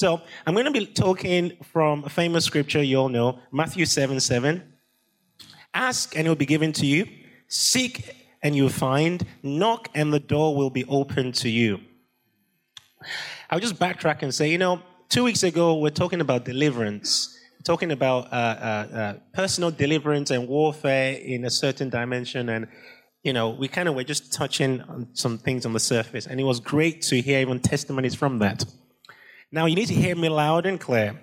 So I'm going to be talking from a famous scripture you all know, Matthew 7 7. Ask and it will be given to you. Seek and you'll find. Knock and the door will be open to you. I'll just backtrack and say, you know, two weeks ago we're talking about deliverance, talking about uh, uh, uh, personal deliverance and warfare in a certain dimension. And, you know, we kind of were just touching on some things on the surface. And it was great to hear even testimonies from that. Now, you need to hear me loud and clear.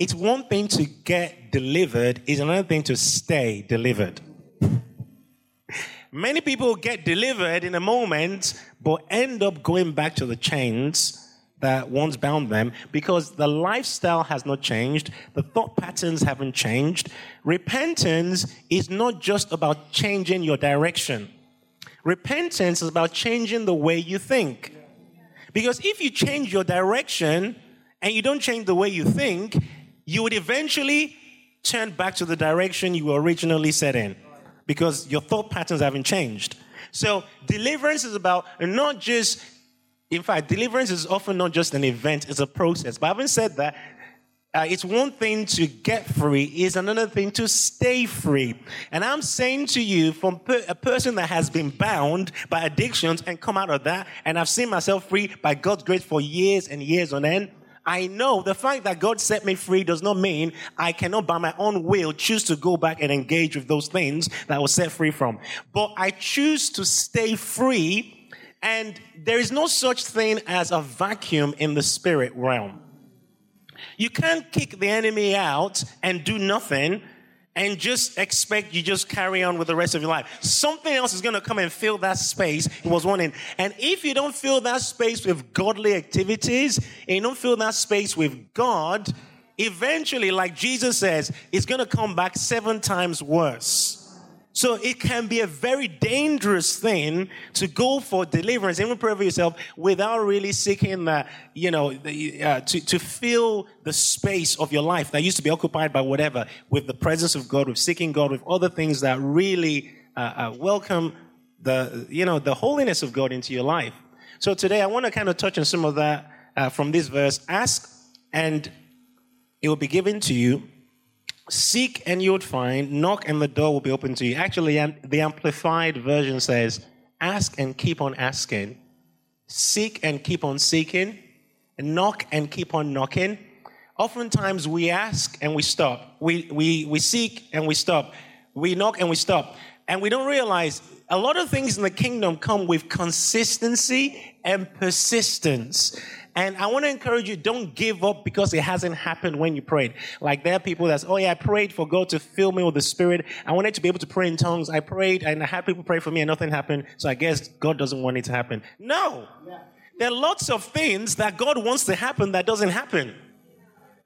It's one thing to get delivered, it's another thing to stay delivered. Many people get delivered in a moment, but end up going back to the chains that once bound them because the lifestyle has not changed, the thought patterns haven't changed. Repentance is not just about changing your direction, repentance is about changing the way you think. Because if you change your direction and you don't change the way you think, you would eventually turn back to the direction you were originally set in because your thought patterns haven't changed. So, deliverance is about not just, in fact, deliverance is often not just an event, it's a process. But having said that, uh, it's one thing to get free, it's another thing to stay free. And I'm saying to you, from per- a person that has been bound by addictions and come out of that, and I've seen myself free by God's grace for years and years on end, I know the fact that God set me free does not mean I cannot, by my own will, choose to go back and engage with those things that I was set free from. But I choose to stay free, and there is no such thing as a vacuum in the spirit realm. You can't kick the enemy out and do nothing and just expect you just carry on with the rest of your life. Something else is going to come and fill that space. It was wanting. And if you don't fill that space with godly activities, and you don't fill that space with God, eventually, like Jesus says, it's going to come back seven times worse. So it can be a very dangerous thing to go for deliverance, even pray for yourself, without really seeking the, you know, the, uh, to, to fill the space of your life that used to be occupied by whatever, with the presence of God, with seeking God, with other things that really uh, uh, welcome the, you know, the holiness of God into your life. So today I want to kind of touch on some of that uh, from this verse. Ask and it will be given to you Seek and you would find, knock and the door will be open to you. Actually, the Amplified version says, ask and keep on asking, seek and keep on seeking, knock and keep on knocking. Oftentimes we ask and we stop. We, we, we seek and we stop. We knock and we stop. And we don't realize a lot of things in the kingdom come with consistency and persistence. And I want to encourage you, don't give up because it hasn't happened when you prayed. Like there are people that's, oh yeah, I prayed for God to fill me with the Spirit. I wanted to be able to pray in tongues. I prayed and I had people pray for me and nothing happened. So I guess God doesn't want it to happen. No. Yeah. There are lots of things that God wants to happen that doesn't happen.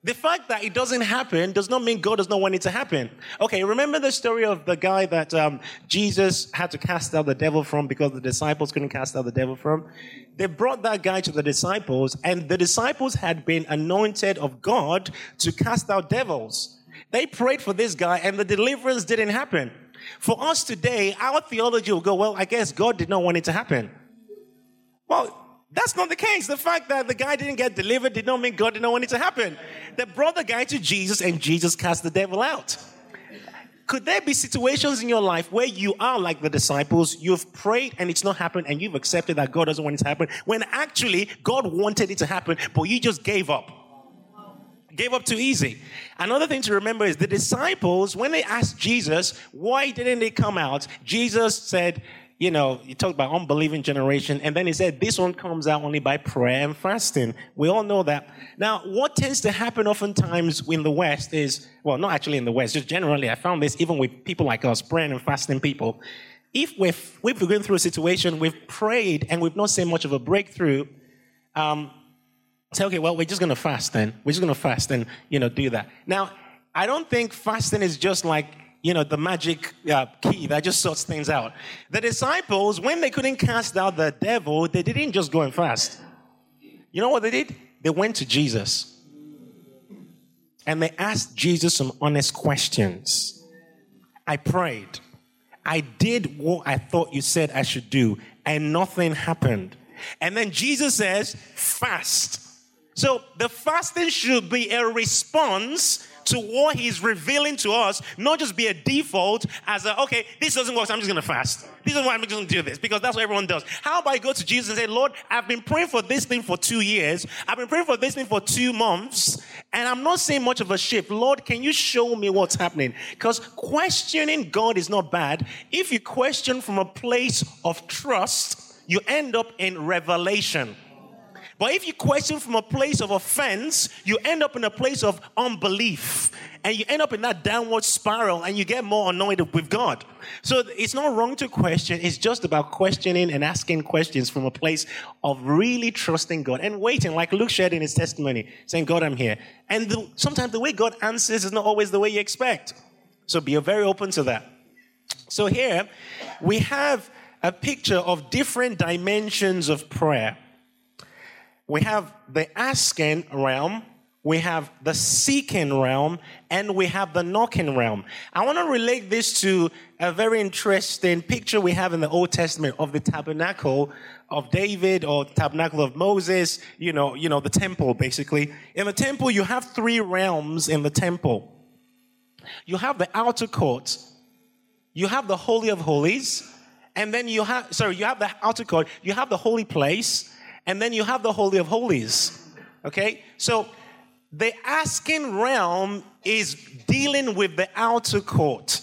The fact that it doesn't happen does not mean God does not want it to happen. Okay, remember the story of the guy that um, Jesus had to cast out the devil from because the disciples couldn't cast out the devil from? They brought that guy to the disciples, and the disciples had been anointed of God to cast out devils. They prayed for this guy, and the deliverance didn't happen. For us today, our theology will go, well, I guess God did not want it to happen. Well, that's not the case. The fact that the guy didn't get delivered did not mean God did not want it to happen. They brought the guy to Jesus and Jesus cast the devil out. Could there be situations in your life where you are like the disciples, you've prayed and it's not happened, and you've accepted that God doesn't want it to happen, when actually God wanted it to happen, but you just gave up? Gave up too easy. Another thing to remember is the disciples, when they asked Jesus, why didn't they come out? Jesus said, you know, he talked about unbelieving generation, and then he said this one comes out only by prayer and fasting. We all know that. Now, what tends to happen oftentimes in the West is, well, not actually in the West, just generally, I found this even with people like us, praying and fasting people. If we've, we've been going through a situation, we've prayed and we've not seen much of a breakthrough, um, say, okay, well, we're just going to fast then. We're just going to fast and, you know, do that. Now, I don't think fasting is just like you know, the magic uh, key that just sorts things out. The disciples, when they couldn't cast out the devil, they didn't just go and fast. You know what they did? They went to Jesus. And they asked Jesus some honest questions. I prayed. I did what I thought you said I should do, and nothing happened. And then Jesus says, fast. So the fasting should be a response to what he's revealing to us, not just be a default as a, okay, this doesn't work, so I'm just going to fast. This is why I'm just going to do this because that's what everyone does. How about I go to Jesus and say, Lord, I've been praying for this thing for two years. I've been praying for this thing for two months and I'm not seeing much of a shift. Lord, can you show me what's happening? Because questioning God is not bad. If you question from a place of trust, you end up in revelation. But if you question from a place of offense, you end up in a place of unbelief. And you end up in that downward spiral and you get more annoyed with God. So it's not wrong to question. It's just about questioning and asking questions from a place of really trusting God and waiting, like Luke shared in his testimony, saying, God, I'm here. And the, sometimes the way God answers is not always the way you expect. So be very open to that. So here we have a picture of different dimensions of prayer we have the asking realm, we have the seeking realm, and we have the knocking realm. I want to relate this to a very interesting picture we have in the Old Testament of the tabernacle of David or tabernacle of Moses, you know, you know, the temple basically. In the temple, you have three realms in the temple. You have the outer court, you have the Holy of Holies, and then you have, sorry, you have the outer court, you have the holy place, and then you have the Holy of Holies. Okay? So the asking realm is dealing with the outer court.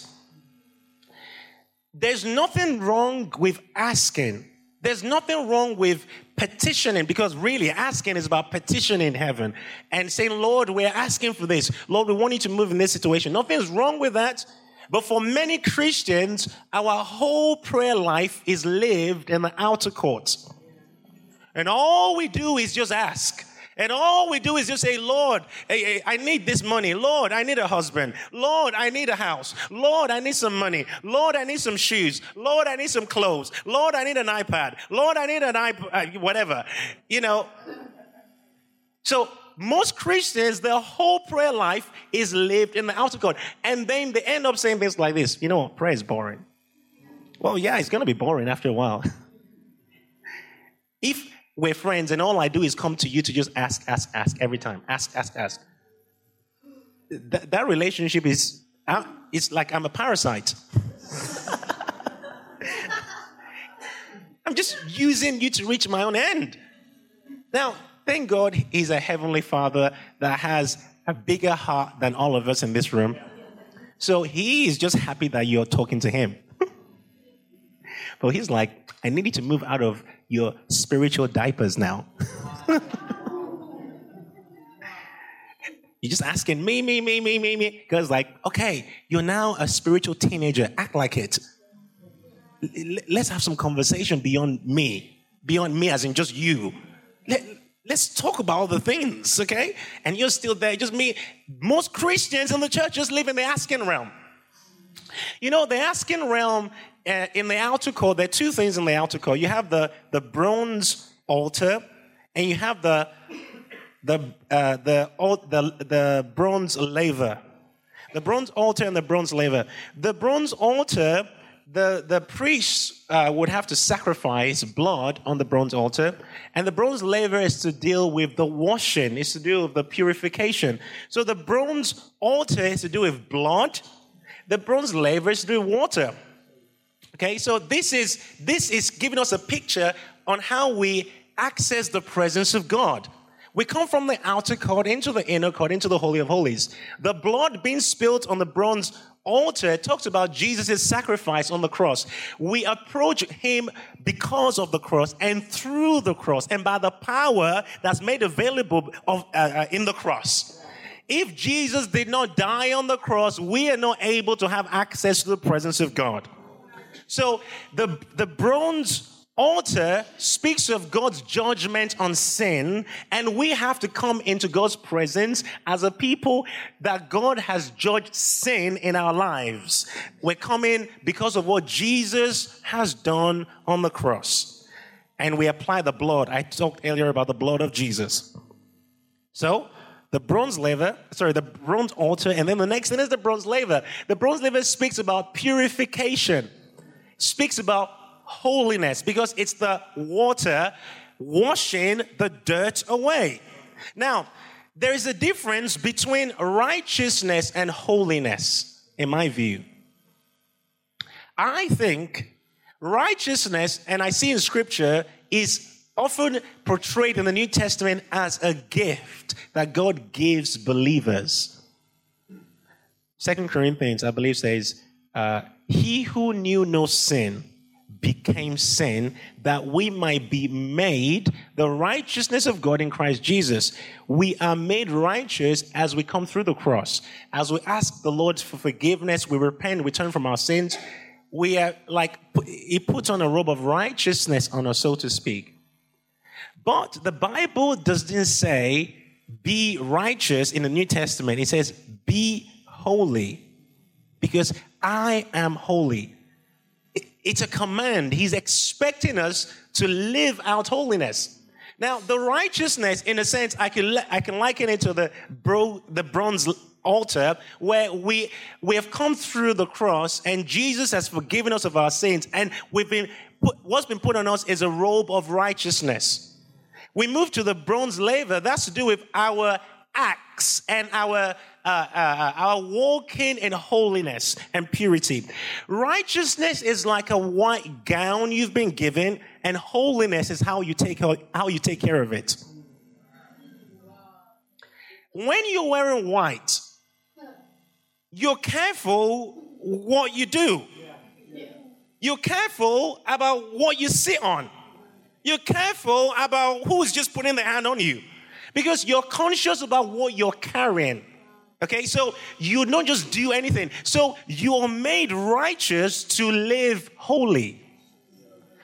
There's nothing wrong with asking. There's nothing wrong with petitioning because really asking is about petitioning heaven and saying, Lord, we're asking for this. Lord, we want you to move in this situation. Nothing's wrong with that. But for many Christians, our whole prayer life is lived in the outer court. And all we do is just ask. And all we do is just say, Lord, hey, hey, I need this money. Lord, I need a husband. Lord, I need a house. Lord, I need some money. Lord, I need some shoes. Lord, I need some clothes. Lord, I need an iPad. Lord, I need an iPad, uh, whatever. You know. So most Christians, their whole prayer life is lived in the outer court. And then they end up saying things like this. You know what? Prayer is boring. Well, yeah, it's going to be boring after a while. if we're friends, and all I do is come to you to just ask, ask, ask every time. Ask, ask, ask. Th- that relationship is, uh, it's like I'm a parasite. I'm just using you to reach my own end. Now, thank God he's a heavenly father that has a bigger heart than all of us in this room. So he is just happy that you're talking to him. but he's like, I need you to move out of your spiritual diapers now. You're just asking me, me, me, me, me, me. Because, like, okay, you're now a spiritual teenager. Act like it. Let's have some conversation beyond me, beyond me, as in just you. Let, let's talk about other things, okay? And you're still there, just me. Most Christians in the church just live in the asking realm. You know, the asking realm uh, in the outer court, there are two things in the outer court. You have the, the bronze altar, and you have the the uh, the, the the bronze laver. The bronze altar and the bronze laver. The bronze altar, the the priests uh, would have to sacrifice blood on the bronze altar, and the bronze laver is to deal with the washing. It's to deal with the purification. So the bronze altar is to do with blood. The bronze laver is to do with water. Okay, so this is this is giving us a picture on how we access the presence of God. We come from the outer court into the inner court, into the Holy of Holies. The blood being spilled on the bronze altar talks about Jesus' sacrifice on the cross. We approach him because of the cross and through the cross and by the power that's made available of, uh, uh, in the cross. If Jesus did not die on the cross, we are not able to have access to the presence of God. So the, the bronze altar speaks of God's judgment on sin, and we have to come into God's presence as a people that God has judged sin in our lives. We're coming because of what Jesus has done on the cross. And we apply the blood. I talked earlier about the blood of Jesus. So, the bronze laver, sorry, the bronze altar, and then the next thing is the bronze laver. The bronze laver speaks about purification speaks about holiness because it's the water washing the dirt away. Now, there is a difference between righteousness and holiness, in my view. I think righteousness, and I see in scripture, is often portrayed in the New Testament as a gift that God gives believers. Second Corinthians, I believe, says, uh, He who knew no sin became sin that we might be made the righteousness of God in Christ Jesus. We are made righteous as we come through the cross. As we ask the Lord for forgiveness, we repent, we turn from our sins. We are like, He puts on a robe of righteousness on us, so to speak. But the Bible doesn't say be righteous in the New Testament. It says be holy because I am holy. It's a command. He's expecting us to live out holiness. Now, the righteousness, in a sense, I can, I can liken it to the, bro, the bronze altar where we, we have come through the cross and Jesus has forgiven us of our sins and we've been, put, what's been put on us is a robe of righteousness. We move to the bronze laver. That's to do with our acts and our uh, uh, uh, our walking in holiness and purity. Righteousness is like a white gown you've been given, and holiness is how you take how you take care of it. When you're wearing white, you're careful what you do. You're careful about what you sit on. You're careful about who's just putting their hand on you because you're conscious about what you're carrying. Okay, so you don't just do anything. So you're made righteous to live holy.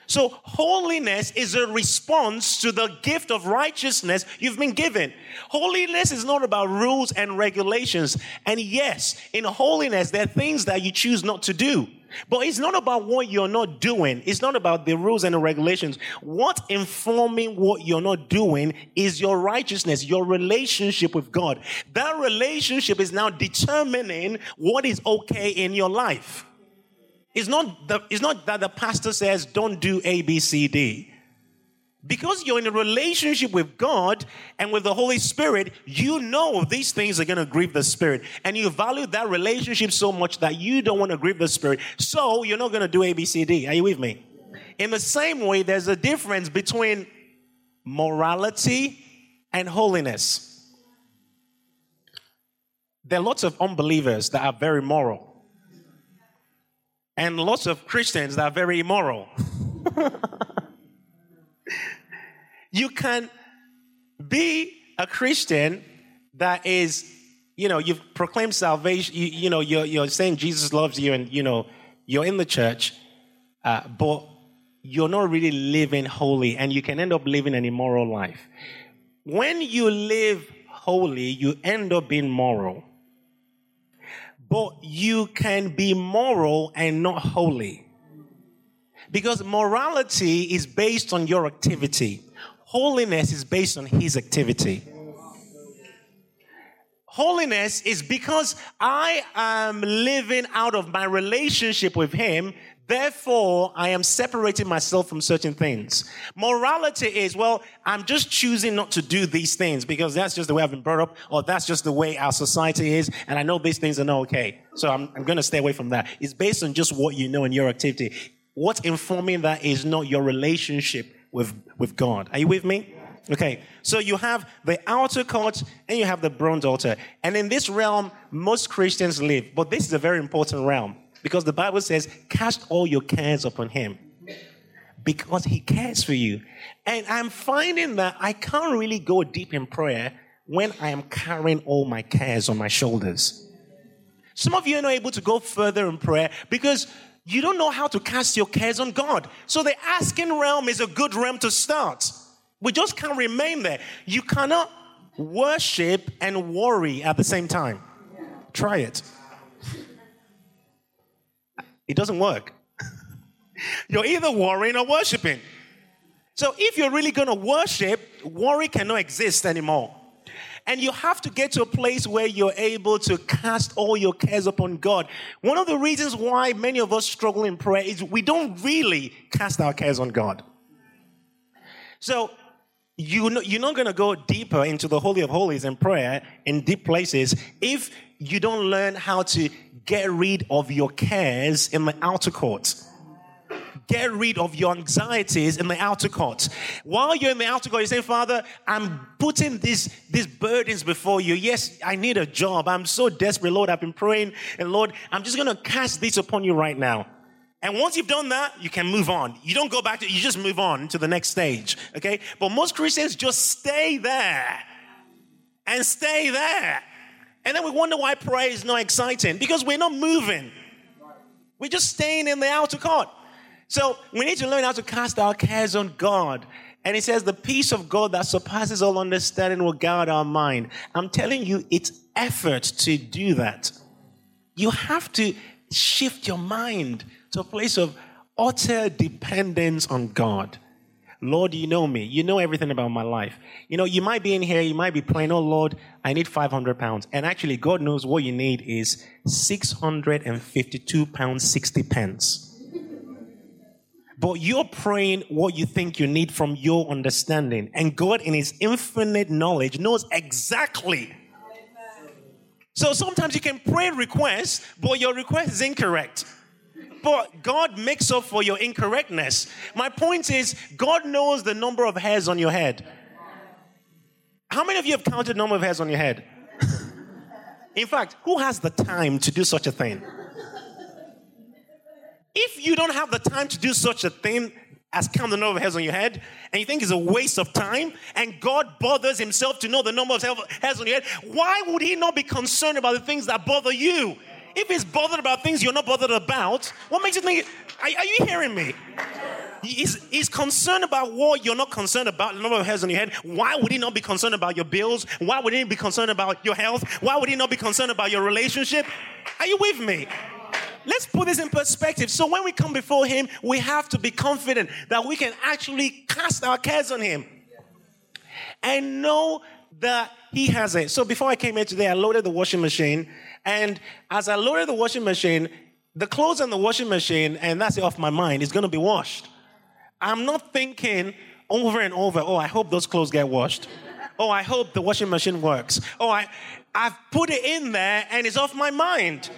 So holiness is a response to the gift of righteousness you've been given. Holiness is not about rules and regulations. And yes, in holiness, there are things that you choose not to do. But it's not about what you're not doing. It's not about the rules and the regulations. What informing what you're not doing is your righteousness, your relationship with God. That relationship is now determining what is okay in your life. It's not, the, it's not that the pastor says, don't do A, B, C, D. Because you're in a relationship with God and with the Holy Spirit, you know these things are going to grieve the Spirit. And you value that relationship so much that you don't want to grieve the Spirit. So you're not going to do A, B, C, D. Are you with me? In the same way, there's a difference between morality and holiness. There are lots of unbelievers that are very moral, and lots of Christians that are very immoral. You can be a Christian that is, you know, you've proclaimed salvation, you, you know, you're, you're, saying Jesus loves you and, you know, you're in the church, uh, but you're not really living holy and you can end up living an immoral life. When you live holy, you end up being moral. But you can be moral and not holy. Because morality is based on your activity. Holiness is based on his activity. Holiness is because I am living out of my relationship with him. Therefore, I am separating myself from certain things. Morality is, well, I'm just choosing not to do these things because that's just the way I've been brought up, or that's just the way our society is, and I know these things are not okay. So I'm, I'm going to stay away from that. It's based on just what you know in your activity. What's informing that is not your relationship with, with God. Are you with me? Okay, so you have the outer court and you have the bronze altar. And in this realm, most Christians live. But this is a very important realm because the Bible says, cast all your cares upon him because he cares for you. And I'm finding that I can't really go deep in prayer when I am carrying all my cares on my shoulders. Some of you are not able to go further in prayer because you don't know how to cast your cares on God. So the asking realm is a good realm to start. We just can't remain there. You cannot worship and worry at the same time. Try it. It doesn't work. You're either worrying or worshiping. So if you're really going to worship, worry cannot exist anymore. And you have to get to a place where you're able to cast all your cares upon God. One of the reasons why many of us struggle in prayer is we don't really cast our cares on God. So you're not going to go deeper into the Holy of Holies in prayer in deep places if you don't learn how to get rid of your cares in the outer court. Get rid of your anxieties in the outer court. While you're in the outer court, you say, Father, I'm putting these, these burdens before you. Yes, I need a job. I'm so desperate, Lord. I've been praying, and Lord, I'm just going to cast this upon you right now. And once you've done that, you can move on. You don't go back to, you just move on to the next stage. Okay? But most Christians just stay there and stay there. And then we wonder why prayer is not exciting because we're not moving. We're just staying in the outer court. So we need to learn how to cast our cares on God. And he says, the peace of God that surpasses all understanding will guard our mind. I'm telling you, it's effort to do that. You have to shift your mind to a place of utter dependence on God. Lord, you know me. You know everything about my life. You know, you might be in here, you might be praying, oh Lord, I need 500 pounds. And actually, God knows what you need is 652 pounds, 60 pence. But you're praying what you think you need from your understanding. And God, in His infinite knowledge, knows exactly. So sometimes you can pray requests, but your request is incorrect. But God makes up for your incorrectness. My point is, God knows the number of hairs on your head. How many of you have counted number of hairs on your head? In fact, who has the time to do such a thing? If you don't have the time to do such a thing as count the number of hairs on your head, and you think it's a waste of time, and God bothers himself to know the number of hairs on your head, why would he not be concerned about the things that bother you? If he's bothered about things you're not bothered about, what makes you think? Are, are you hearing me? He's, he's concerned about what you're not concerned about, the number of hairs on your head. Why would he not be concerned about your bills? Why would he be concerned about your health? Why would he not be concerned about your relationship? Are you with me? Let's put this in perspective. So when we come before him, we have to be confident that we can actually cast our cares on him and know that he has it. So before I came here today, I loaded the washing machine and as I loaded the washing machine, the clothes in the washing machine, and that's it off my mind, is going to be washed. I'm not thinking over and over, oh, I hope those clothes get washed. Oh, I hope the washing machine works. Oh, I, I've put it in there and it's off my mind.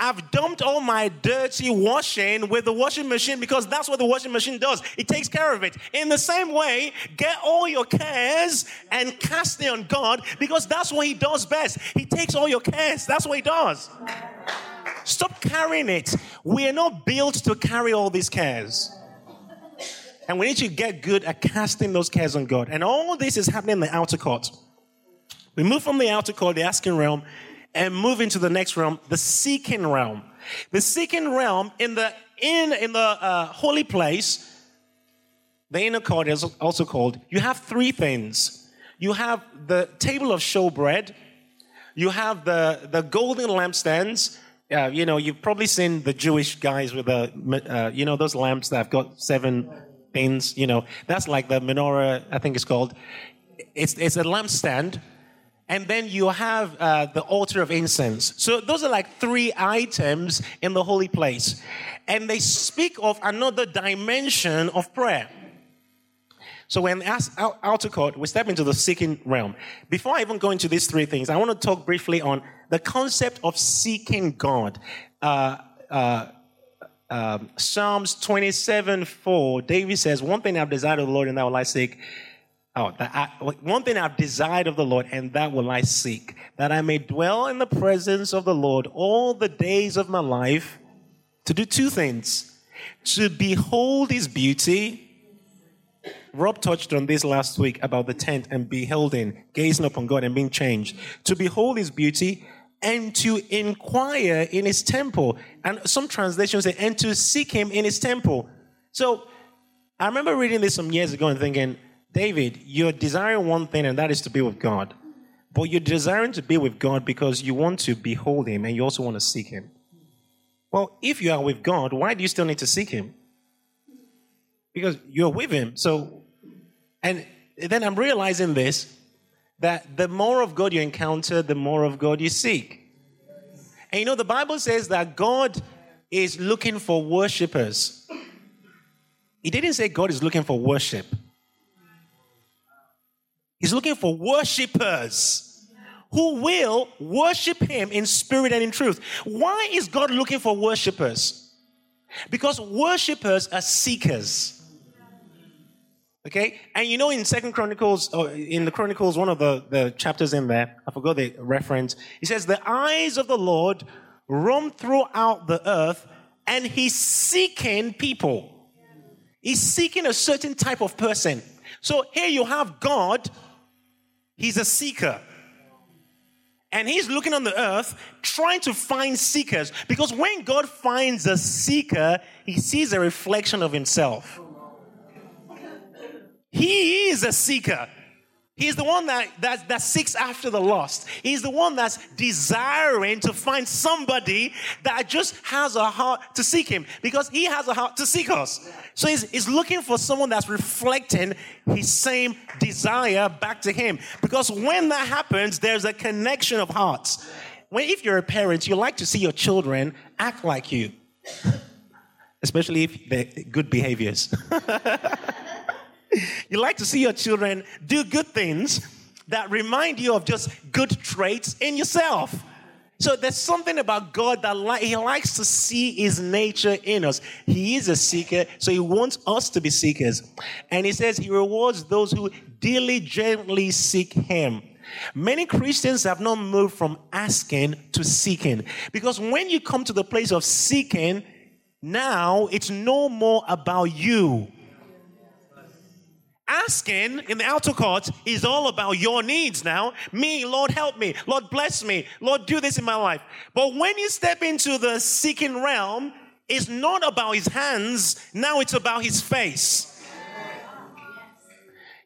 I've dumped all my dirty washing with the washing machine because that's what the washing machine does. It takes care of it. In the same way, get all your cares and cast it on God because that's what He does best. He takes all your cares. That's what He does. Stop carrying it. We are not built to carry all these cares. And we need to get good at casting those cares on God. And all this is happening in the outer court. We move from the outer court, the asking realm, and move into the next realm, the seeking realm. The seeking realm in the in in the uh, holy place, the inner court is also called. You have three things. You have the table of showbread. You have the the golden lampstands. Uh, you know, you've probably seen the Jewish guys with the, uh, you know, those lamps that have got seven pins. You know, that's like the menorah. I think it's called. It's it's a lampstand and then you have uh, the altar of incense. So those are like three items in the holy place. And they speak of another dimension of prayer. So when out outer court, we step into the seeking realm. Before I even go into these three things, I want to talk briefly on the concept of seeking God. Uh, uh, um, Psalms 27 4, David says, One thing I've desired of the Lord, and that will I seek Oh, I, one thing I've desired of the Lord, and that will I seek, that I may dwell in the presence of the Lord all the days of my life, to do two things to behold his beauty. Rob touched on this last week about the tent and beholding, gazing upon God and being changed. To behold his beauty and to inquire in his temple. And some translations say, and to seek him in his temple. So I remember reading this some years ago and thinking, David, you're desiring one thing, and that is to be with God. But you're desiring to be with God because you want to behold Him and you also want to seek Him. Well, if you are with God, why do you still need to seek Him? Because you're with Him. So, and then I'm realizing this that the more of God you encounter, the more of God you seek. And you know, the Bible says that God is looking for worshippers. It didn't say God is looking for worship. He's looking for worshippers who will worship him in spirit and in truth. Why is God looking for worshippers? Because worshippers are seekers. Okay? And you know in Second Chronicles, or in the Chronicles, one of the, the chapters in there, I forgot the reference, he says, The eyes of the Lord roam throughout the earth, and he's seeking people. He's seeking a certain type of person. So here you have God, he's a seeker. And he's looking on the earth trying to find seekers. Because when God finds a seeker, he sees a reflection of himself. He is a seeker. He's the one that, that, that seeks after the lost. He's the one that's desiring to find somebody that just has a heart to seek him because he has a heart to seek us. So he's, he's looking for someone that's reflecting his same desire back to him. Because when that happens, there's a connection of hearts. When, if you're a parent, you like to see your children act like you, especially if they're good behaviors. you like to see your children do good things that remind you of just good traits in yourself. So there's something about God that li- he likes to see his nature in us. He is a seeker, so he wants us to be seekers. And he says he rewards those who diligently seek him. Many Christians have not moved from asking to seeking because when you come to the place of seeking, now it's no more about you asking in the outer court is all about your needs now. Me, Lord, help me. Lord, bless me. Lord, do this in my life. But when you step into the seeking realm, it's not about his hands. Now it's about his face.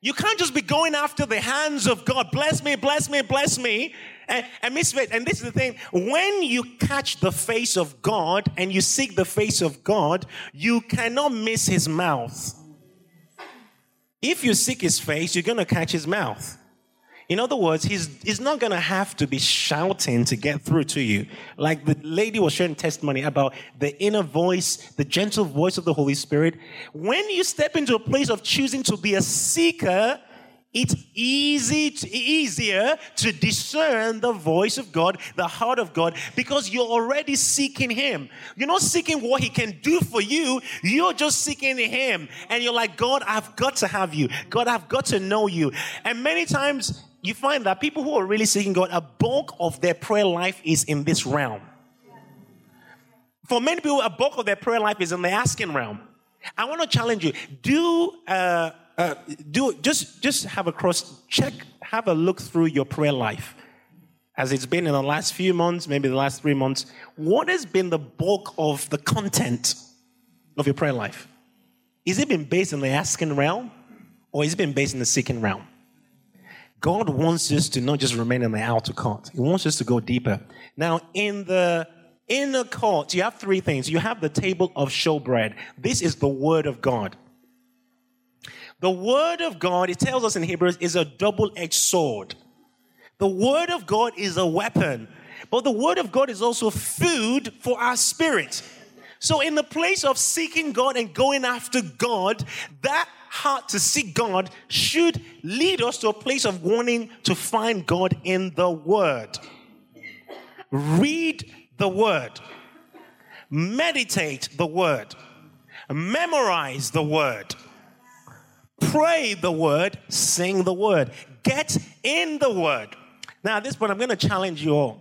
You can't just be going after the hands of God. Bless me, bless me, bless me. And, and miss it. And this is the thing when you catch the face of God and you seek the face of God, you cannot miss his mouth. If you seek his face, you're going to catch his mouth. In other words, he's, he's not going to have to be shouting to get through to you. Like the lady was sharing testimony about the inner voice, the gentle voice of the Holy Spirit. When you step into a place of choosing to be a seeker, it's easy to, easier to discern the voice of God, the heart of God, because you're already seeking Him. You're not seeking what He can do for you, you're just seeking Him. And you're like, God, I've got to have you. God, I've got to know you. And many times you find that people who are really seeking God, a bulk of their prayer life is in this realm. For many people, a bulk of their prayer life is in the asking realm. I want to challenge you. Do uh, uh, do just just have a cross check, have a look through your prayer life as it's been in the last few months, maybe the last three months. What has been the bulk of the content of your prayer life? Is it been based in the asking realm, or has it been based in the seeking realm? God wants us to not just remain in the outer court; He wants us to go deeper. Now, in the inner court, you have three things. You have the table of showbread. This is the word of God. The word of God, it tells us in Hebrews, is a double edged sword. The word of God is a weapon, but the word of God is also food for our spirit. So, in the place of seeking God and going after God, that heart to seek God should lead us to a place of wanting to find God in the Word. Read the Word, meditate the Word, memorize the Word pray the word, sing the word, get in the word. Now, at this point, I'm going to challenge you all.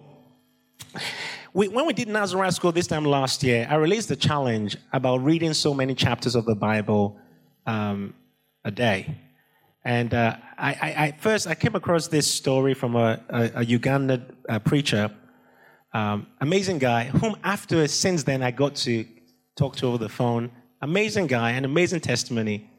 We, when we did Nazarite School this time last year, I released a challenge about reading so many chapters of the Bible um, a day. And uh, I, I, I, first I came across this story from a, a, a Ugandan uh, preacher, um, amazing guy, whom after since then I got to talk to over the phone. Amazing guy, an amazing testimony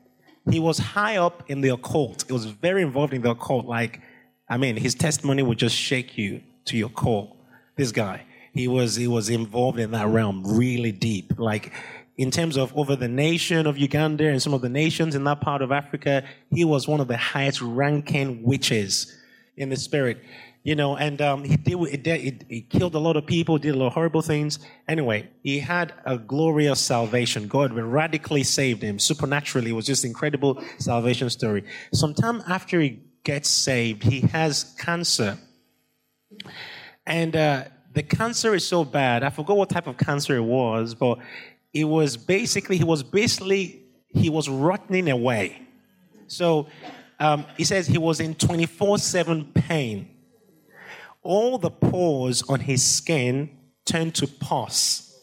he was high up in the occult. He was very involved in the occult. Like, I mean, his testimony would just shake you to your core. This guy, he was he was involved in that realm really deep. Like, in terms of over the nation of Uganda and some of the nations in that part of Africa, he was one of the highest ranking witches in the spirit you know, and um, he did, killed a lot of people, did a lot of horrible things. Anyway, he had a glorious salvation. God radically saved him supernaturally. It was just incredible salvation story. Sometime after he gets saved. He has cancer. And uh, the cancer is so bad. I forgot what type of cancer it was, but it was basically, he was basically, he was rotting away. So um, he says he was in 24 7 pain. All the pores on his skin turned to pus.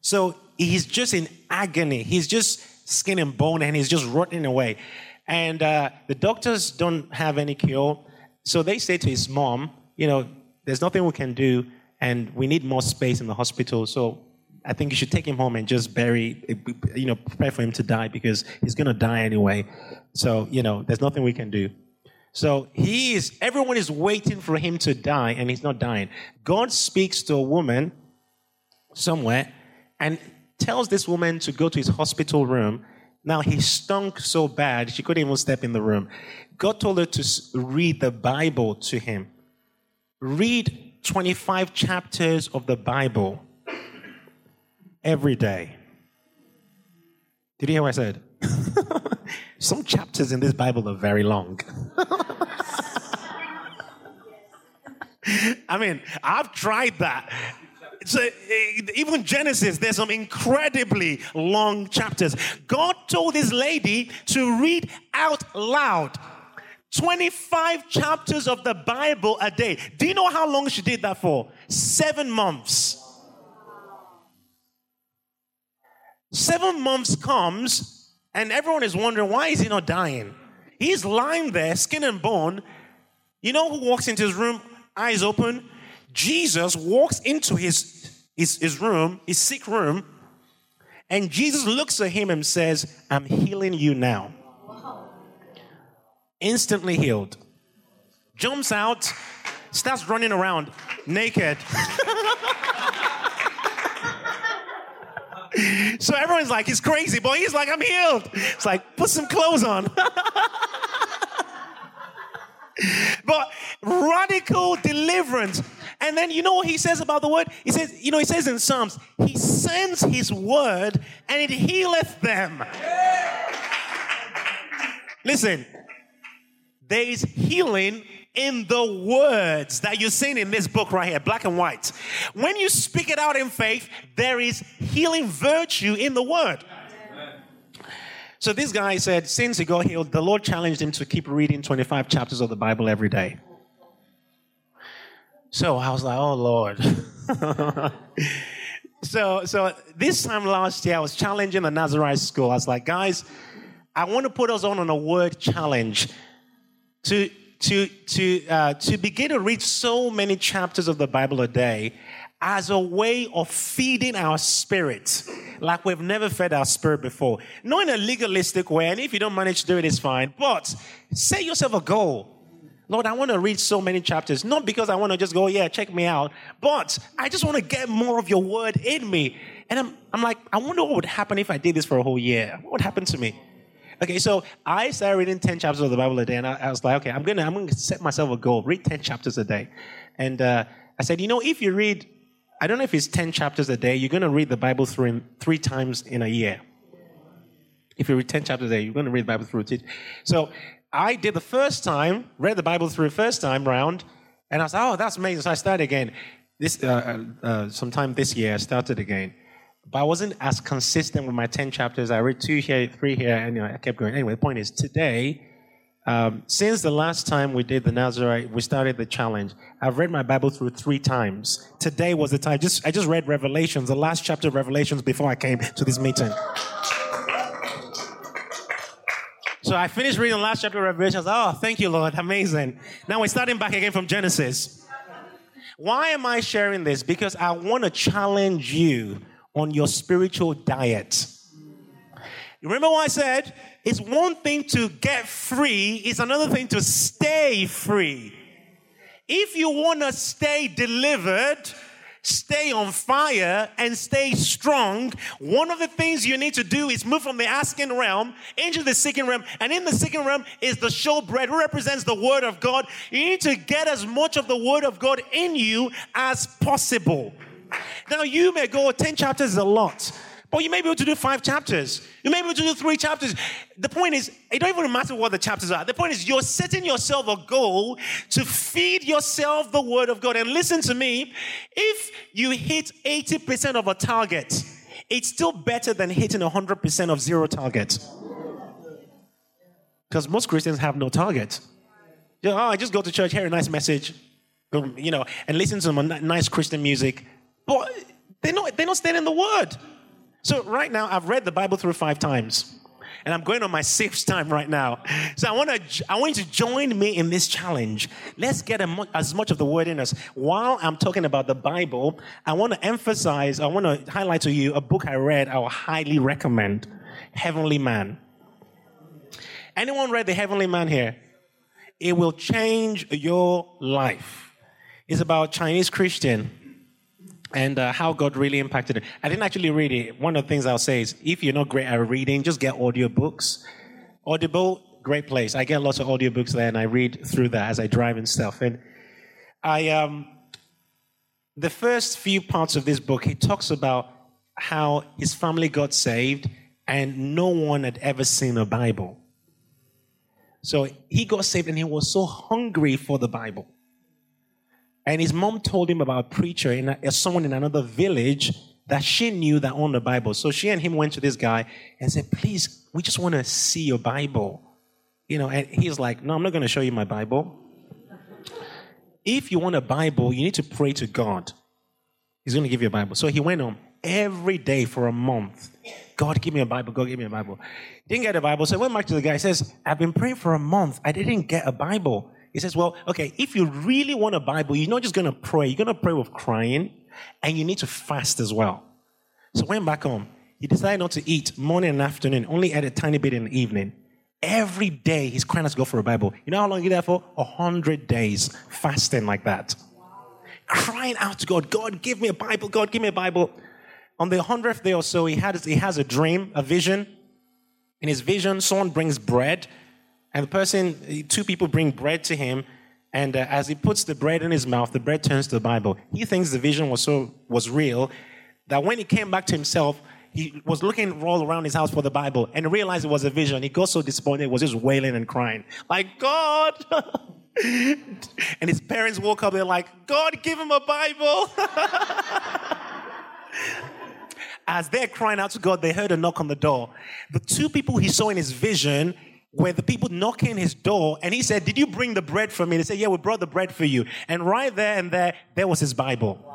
So he's just in agony. He's just skin and bone and he's just rotting away. And uh, the doctors don't have any cure. So they say to his mom, you know, there's nothing we can do and we need more space in the hospital. So I think you should take him home and just bury, you know, prepare for him to die because he's going to die anyway. So, you know, there's nothing we can do. So he is, everyone is waiting for him to die and he's not dying. God speaks to a woman somewhere and tells this woman to go to his hospital room. Now he stunk so bad she couldn't even step in the room. God told her to read the Bible to him. Read 25 chapters of the Bible every day. Did you hear what I said? Some chapters in this Bible are very long. I mean, I've tried that. So, eh, even Genesis, there's some incredibly long chapters. God told this lady to read out loud 25 chapters of the Bible a day. Do you know how long she did that for? Seven months. Seven months comes, and everyone is wondering why is he not dying? He's lying there, skin and bone. You know who walks into his room, eyes open? Jesus walks into his, his, his room, his sick room, and Jesus looks at him and says, I'm healing you now instantly healed. Jumps out, starts running around naked. so everyone's like, he's crazy, boy. he's like, I'm healed. It's like, put some clothes on. but radical deliverance. And then you know what he says about the word? He says, you know, he says in Psalms, he sends his word and it healeth them. Listen, there is healing in the words that you're seeing in this book right here, black and white. When you speak it out in faith, there is healing virtue in the word. So this guy said, since he got healed, the Lord challenged him to keep reading 25 chapters of the Bible every day. So I was like, oh Lord. so, so this time last year, I was challenging the Nazarite school. I was like, guys, I want to put us on on a word challenge to, to, to, uh, to begin to read so many chapters of the Bible a day as a way of feeding our spirit like we've never fed our spirit before. Not in a legalistic way, and if you don't manage to do it, it's fine. But set yourself a goal. Lord, I want to read so many chapters, not because I want to just go, yeah, check me out, but I just want to get more of your word in me. And I'm, I'm like, I wonder what would happen if I did this for a whole year. What would happen to me? Okay, so I started reading 10 chapters of the Bible a day, and I, I was like, okay, I'm gonna, I'm gonna set myself a goal, read 10 chapters a day. And uh, I said, you know, if you read, I don't know if it's 10 chapters a day, you're gonna read the Bible through in three times in a year. If you read 10 chapters a day, you're gonna read the Bible through. So I did the first time, read the Bible through first time round, and I was like, oh, that's amazing. So I started again. This, uh, uh, uh sometime this year, I started again but I wasn't as consistent with my 10 chapters. I read two here, three here, and you know, I kept going. Anyway, the point is today, um, since the last time we did the Nazarite, we started the challenge. I've read my Bible through three times. Today was the time. Just I just read Revelations, the last chapter of Revelations, before I came to this meeting. So I finished reading the last chapter of Revelation. I was like, oh, thank you, Lord. Amazing. Now we're starting back again from Genesis. Why am I sharing this? Because I want to challenge you on your spiritual diet. You remember what I said? It's one thing to get free, it's another thing to stay free. If you want to stay delivered, stay on fire, and stay strong, one of the things you need to do is move from the asking realm into the seeking realm. And in the seeking realm is the showbread, who represents the word of God. You need to get as much of the word of God in you as possible. Now, you may go, 10 chapters is a lot. But you may be able to do five chapters. You may be able to do three chapters. The point is, it don't even matter what the chapters are. The point is, you're setting yourself a goal to feed yourself the word of God. And listen to me, if you hit 80% of a target, it's still better than hitting 100% of zero target. Because most Christians have no target. You know, oh, I just go to church, hear a nice message, you know, and listen to some nice Christian music. But they're not, they're not staying in the word. So right now, I've read the Bible through five times. And I'm going on my sixth time right now. So I want to, I want you to join me in this challenge. Let's get as much of the word in us. While I'm talking about the Bible, I want to emphasize, I want to highlight to you a book I read I will highly recommend Heavenly Man. Anyone read The Heavenly Man here? It will change your life. It's about Chinese Christian and uh, how God really impacted it. I didn't actually read it. One of the things I'll say is if you're not great at reading, just get audio books. Audible, great place. I get lots of audio books there and I read through that as I drive and stuff. And I, um, the first few parts of this book, he talks about how his family got saved and no one had ever seen a Bible. So he got saved and he was so hungry for the Bible. And his mom told him about a preacher, in a, someone in another village that she knew that owned the Bible. So she and him went to this guy and said, Please, we just want to see your Bible. You know, and he's like, No, I'm not going to show you my Bible. If you want a Bible, you need to pray to God. He's going to give you a Bible. So he went on every day for a month. God, give me a Bible. God, give me a Bible. Didn't get a Bible. So I went back to the guy. He says, I've been praying for a month. I didn't get a Bible. He says, well, okay, if you really want a Bible, you're not just going to pray. You're going to pray with crying and you need to fast as well. So went back home. He decided not to eat morning and afternoon, only ate a tiny bit in the evening. Every day he's crying to go for a Bible. You know how long he there for? A hundred days fasting like that. Crying out to God, God, give me a Bible, God, give me a Bible. On the hundredth day or so, he, had, he has a dream, a vision. In his vision, someone brings bread and the person, two people bring bread to him, and uh, as he puts the bread in his mouth, the bread turns to the Bible. He thinks the vision was so was real that when he came back to himself, he was looking all around his house for the Bible and realized it was a vision. He got so disappointed, was just wailing and crying, like God. and his parents woke up. They're like, God, give him a Bible. As they're crying out to God, they heard a knock on the door. The two people he saw in his vision where the people knocking his door and he said, Did you bring the bread for me? They said, Yeah, we brought the bread for you. And right there and there, there was his Bible.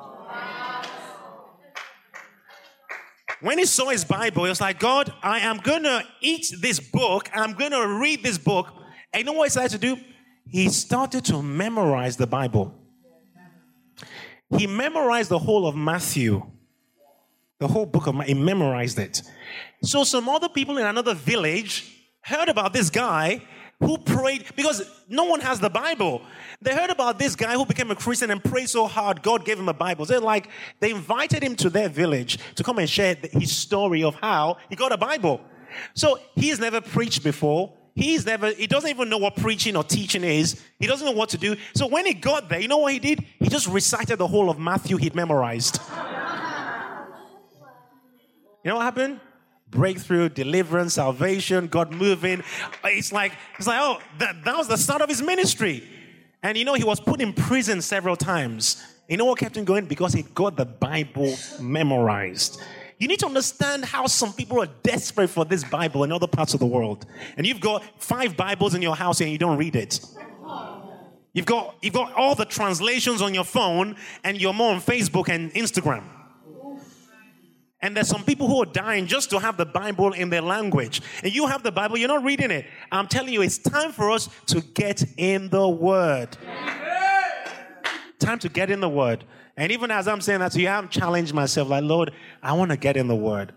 When he saw his Bible, he was like, God, I am going to eat this book. I'm going to read this book. And you know what he started to do? He started to memorize the Bible. He memorized the whole of Matthew, the whole book of Matthew. He memorized it. So some other people in another village heard about this guy who prayed because no one has the Bible. They heard about this guy who became a Christian and prayed so hard, God gave him a Bible. They're like, they invited him to their village to come and share his story of how he got a Bible. So he's never preached before. He's never, he doesn't even know what preaching or teaching is. He doesn't know what to do. So when he got there, you know what he did? He just recited the whole of Matthew he'd memorized. You know what happened? Breakthrough, deliverance, salvation, God moving. It's like, it's like, oh, that, that was the start of his ministry. And you know, he was put in prison several times. You know what kept him going? Because he got the Bible memorized. You need to understand how some people are desperate for this Bible in other parts of the world. And you've got five Bibles in your house and you don't read it. You've got, you've got all the translations on your phone and you're more on Facebook and Instagram. And there's some people who are dying just to have the Bible in their language. And you have the Bible, you're not reading it. I'm telling you, it's time for us to get in the Word. Time to get in the Word. And even as I'm saying that to you, I'm challenged myself like, Lord, I want to get in the Word.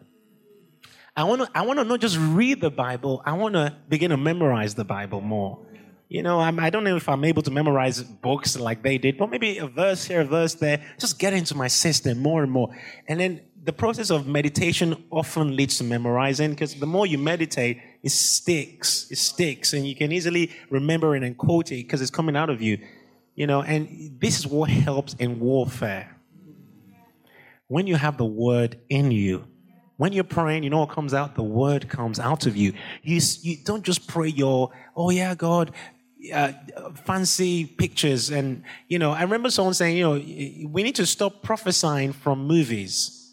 I want to, I want to not just read the Bible, I want to begin to memorize the Bible more. You know, I'm, I do not know if I'm able to memorize books like they did, but maybe a verse here, a verse there, just get into my system more and more. And then the process of meditation often leads to memorizing because the more you meditate, it sticks. It sticks, and you can easily remember it and quote it because it's coming out of you. You know, and this is what helps in warfare. When you have the word in you, When you're praying, you know what comes out? The word comes out of you. You, you don't just pray your, oh yeah, God, uh, fancy pictures. And, you know, I remember someone saying, you know, we need to stop prophesying from movies.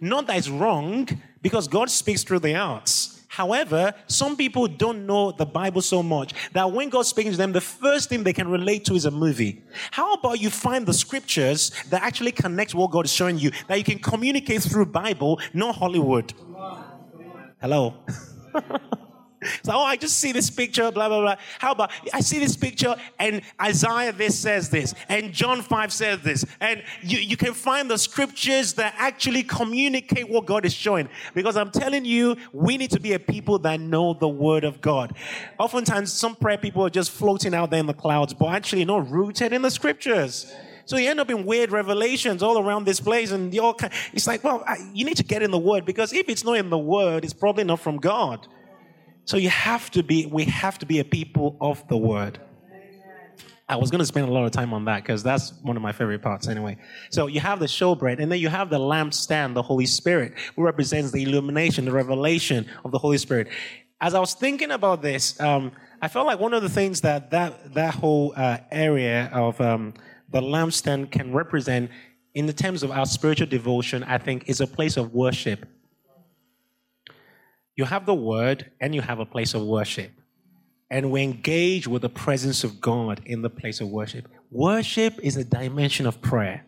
Not that it's wrong, because God speaks through the arts. However, some people don't know the Bible so much that when God speaks to them, the first thing they can relate to is a movie. How about you find the scriptures that actually connect what God is showing you, that you can communicate through Bible, not Hollywood? Hello. So, oh, I just see this picture, blah, blah, blah. How about I see this picture and Isaiah this says this, and John 5 says this. And you, you can find the scriptures that actually communicate what God is showing. Because I'm telling you, we need to be a people that know the word of God. Oftentimes, some prayer people are just floating out there in the clouds, but actually not rooted in the scriptures. So you end up in weird revelations all around this place, and you're, it's like, well, you need to get in the Word because if it's not in the Word, it's probably not from God. So you have to be, we have to be a people of the word. I was going to spend a lot of time on that because that's one of my favorite parts anyway. So you have the showbread and then you have the lampstand, the Holy Spirit, who represents the illumination, the revelation of the Holy Spirit. As I was thinking about this, um, I felt like one of the things that that, that whole uh, area of um, the lampstand can represent in the terms of our spiritual devotion, I think, is a place of worship you have the word and you have a place of worship. And we engage with the presence of God in the place of worship. Worship is a dimension of prayer.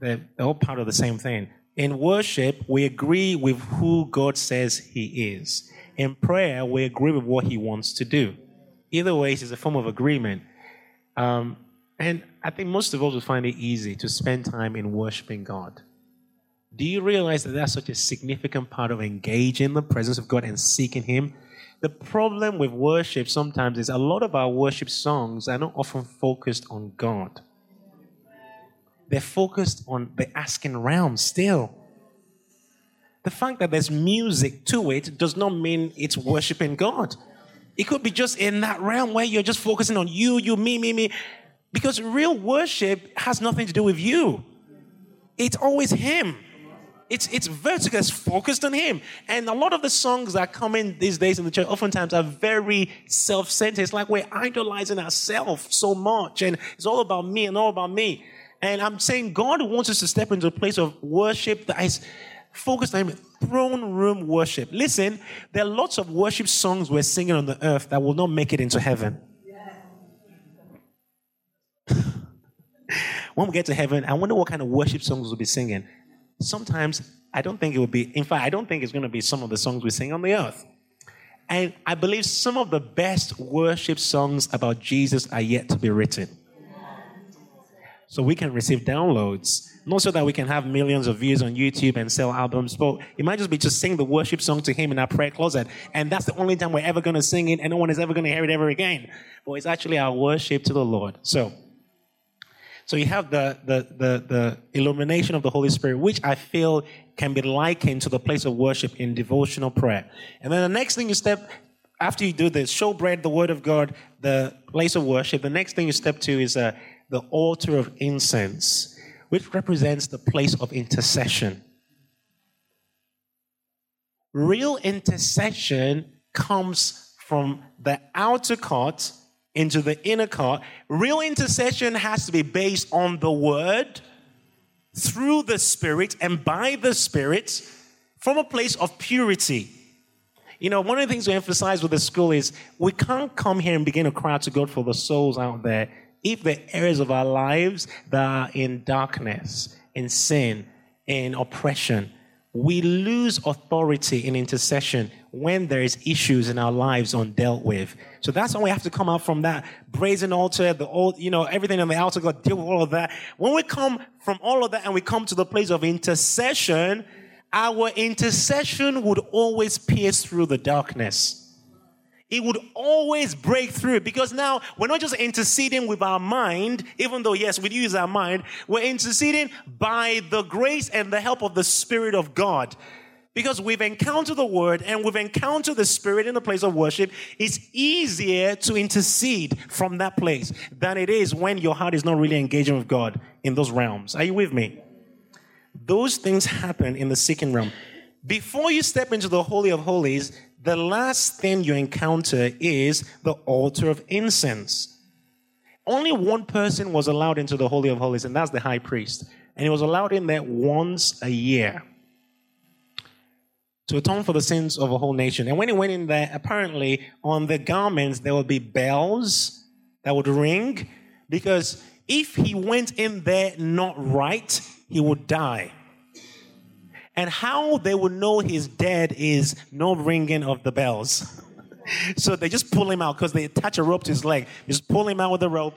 They're all part of the same thing. In worship, we agree with who God says He is. In prayer, we agree with what He wants to do. Either way, it's a form of agreement. Um, and I think most of us would find it easy to spend time in worshiping God. Do you realize that that's such a significant part of engaging the presence of God and seeking Him? The problem with worship sometimes is a lot of our worship songs are not often focused on God. They're focused on the asking realm still. The fact that there's music to it does not mean it's worshiping God. It could be just in that realm where you're just focusing on you, you, me, me, me. Because real worship has nothing to do with you, it's always Him. It's, it's vertical, it's focused on Him. And a lot of the songs that come in these days in the church oftentimes are very self centered. It's like we're idolizing ourselves so much, and it's all about me and all about me. And I'm saying God wants us to step into a place of worship that is focused on Him, throne room worship. Listen, there are lots of worship songs we're singing on the earth that will not make it into heaven. when we get to heaven, I wonder what kind of worship songs we'll be singing sometimes I don't think it would be, in fact, I don't think it's going to be some of the songs we sing on the earth. And I believe some of the best worship songs about Jesus are yet to be written. So we can receive downloads, not so that we can have millions of views on YouTube and sell albums, but it might just be just sing the worship song to Him in our prayer closet. And that's the only time we're ever going to sing it, and no one is ever going to hear it ever again. But it's actually our worship to the Lord. So, so you have the, the, the, the, illumination of the Holy Spirit, which I feel can be likened to the place of worship in devotional prayer. And then the next thing you step, after you do this, showbread, the word of God, the place of worship, the next thing you step to is uh, the altar of incense, which represents the place of intercession. Real intercession comes from the outer court into the inner court. Real intercession has to be based on the word, through the Spirit, and by the Spirit, from a place of purity. You know, one of the things we emphasize with the school is we can't come here and begin to cry out to God for the souls out there if the areas of our lives that are in darkness, in sin, in oppression, we lose authority in intercession when there is issues in our lives undealt with. So that's when we have to come out from that brazen altar, the old, you know, everything on the altar, God deal with all of that. When we come from all of that and we come to the place of intercession, our intercession would always pierce through the darkness it would always break through because now we're not just interceding with our mind, even though, yes, we use our mind, we're interceding by the grace and the help of the Spirit of God. Because we've encountered the Word and we've encountered the Spirit in the place of worship, it's easier to intercede from that place than it is when your heart is not really engaging with God in those realms. Are you with me? Those things happen in the seeking realm. before you step into the Holy of Holies, the last thing you encounter is the altar of incense. Only one person was allowed into the Holy of Holies, and that's the high priest. And he was allowed in there once a year to atone for the sins of a whole nation. And when he went in there, apparently on the garments there would be bells that would ring because if he went in there not right, he would die. And how they would know he's dead is no ringing of the bells. so they just pull him out because they attach a rope to his leg. Just pull him out with the rope.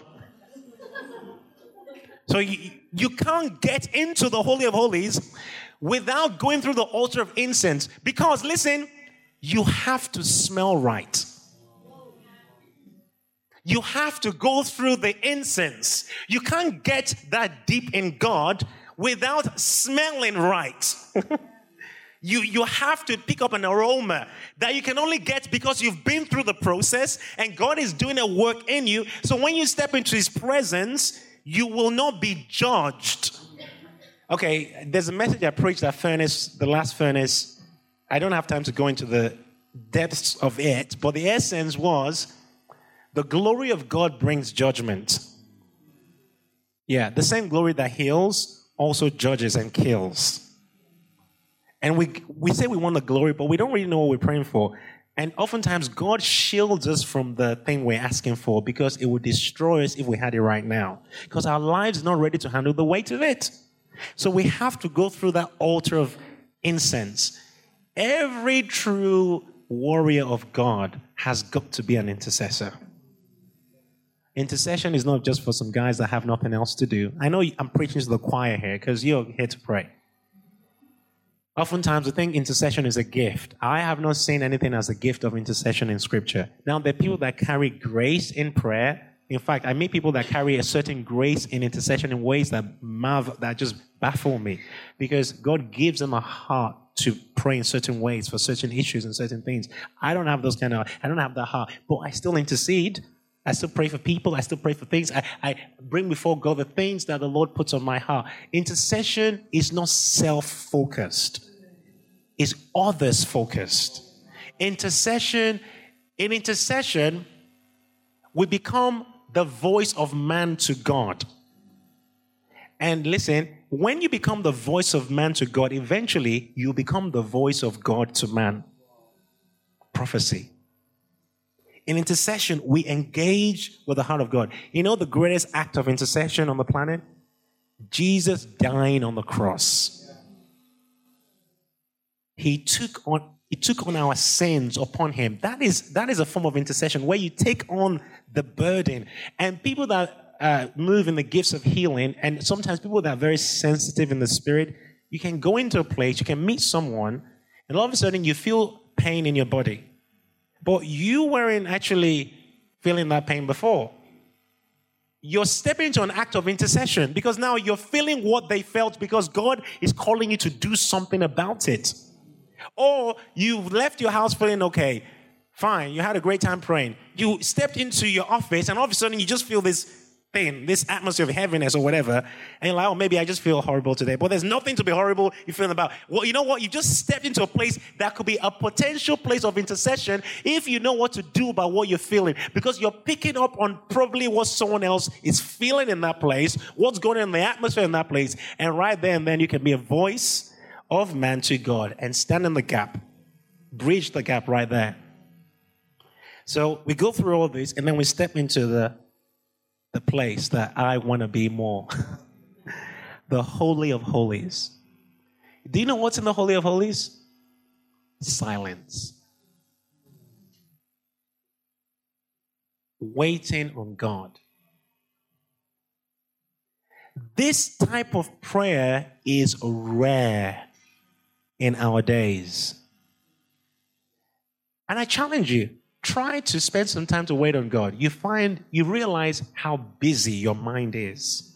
So you, you can't get into the Holy of Holies without going through the altar of incense. Because, listen, you have to smell right. You have to go through the incense. You can't get that deep in God without smelling right. you, you have to pick up an aroma that you can only get because you've been through the process and God is doing a work in you. So when you step into His presence, you will not be judged. Okay, there's a message I preached at Furnace, the last Furnace. I don't have time to go into the depths of it, but the essence was the glory of God brings judgment. Yeah, the same glory that heals also judges and kills. And we, we say we want the glory, but we don't really know what we're praying for. And oftentimes, God shields us from the thing we're asking for because it would destroy us if we had it right now. Because our lives are not ready to handle the weight of it. So we have to go through that altar of incense. Every true warrior of God has got to be an intercessor. Intercession is not just for some guys that have nothing else to do. I know I'm preaching to the choir here because you're here to pray. Oftentimes, we think intercession is a gift. I have not seen anything as a gift of intercession in Scripture. Now, there are people that carry grace in prayer. In fact, I meet people that carry a certain grace in intercession in ways that that just baffle me, because God gives them a heart to pray in certain ways for certain issues and certain things. I don't have those kind of. I don't have that heart, but I still intercede. I still pray for people. I still pray for things. I, I bring before God the things that the Lord puts on my heart. Intercession is not self focused, it's others focused. Intercession, in intercession, we become the voice of man to God. And listen, when you become the voice of man to God, eventually you become the voice of God to man. Prophecy in intercession, we engage with the heart of God. You know the greatest act of intercession on the planet? Jesus dying on the cross. He took on he took on our sins upon him. That is that is a form of intercession where you take on the burden. And people that uh, move in the gifts of healing, and sometimes people that are very sensitive in the spirit, you can go into a place, you can meet someone, and all of a sudden you feel pain in your body but you weren't actually feeling that pain before. You're stepping into an act of intercession because now you're feeling what they felt because God is calling you to do something about it. Or you've left your house feeling okay, fine, you had a great time praying. You stepped into your office and all of a sudden you just feel this thing, this atmosphere of heaviness or whatever, and you're like, oh, maybe I just feel horrible today. But there's nothing to be horrible You're feeling about. Well, you know what? You just stepped into a place that could be a potential place of intercession if you know what to do about what you're feeling. Because you're picking up on probably what someone else is feeling in that place, what's going on in the atmosphere in that place. And right there and then you can be a voice of man to God and stand in the gap, bridge the gap right there. So we go through all this and then we step into the the place that I want to be more. the Holy of Holies. Do you know what's in the Holy of Holies? Silence. Waiting on God. This type of prayer is rare in our days. And I challenge you try to spend some time to wait on God. You find, you realize how busy your mind is.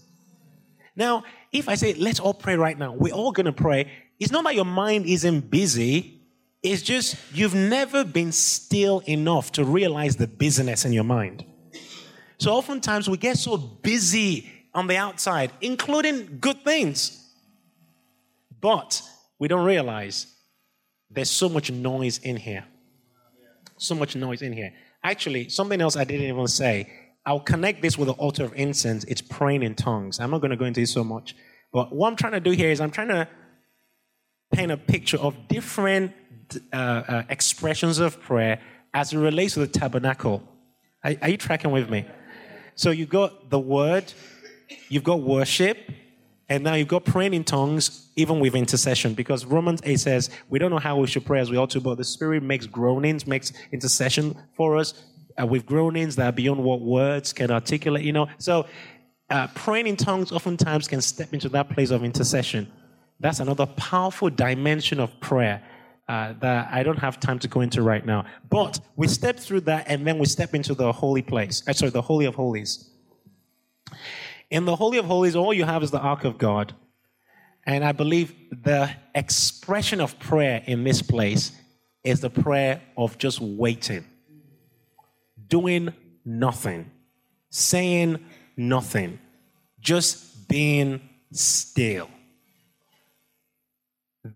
Now, if I say, let's all pray right now, we're all going to pray. It's not that your mind isn't busy. It's just you've never been still enough to realize the busyness in your mind. So oftentimes we get so busy on the outside, including good things. But we don't realize there's so much noise in here. So much noise in here. Actually, something else I didn't even say. I'll connect this with the altar of incense. It's praying in tongues. I'm not going to go into it so much. But what I'm trying to do here is I'm trying to paint a picture of different uh, uh, expressions of prayer as it relates to the tabernacle. Are, are you tracking with me? So you've got the word, you've got worship, and now you've got praying in tongues, even with intercession, because Romans 8 says we don't know how we should pray as we ought to, but the Spirit makes groanings, makes intercession for us uh, with groanings that are beyond what words can articulate, you know. So uh, praying in tongues oftentimes can step into that place of intercession. That's another powerful dimension of prayer uh, that I don't have time to go into right now. But we step through that and then we step into the holy place. Uh, sorry, the Holy of Holies. In the Holy of Holies, all you have is the Ark of God. And I believe the expression of prayer in this place is the prayer of just waiting, doing nothing, saying nothing, just being still.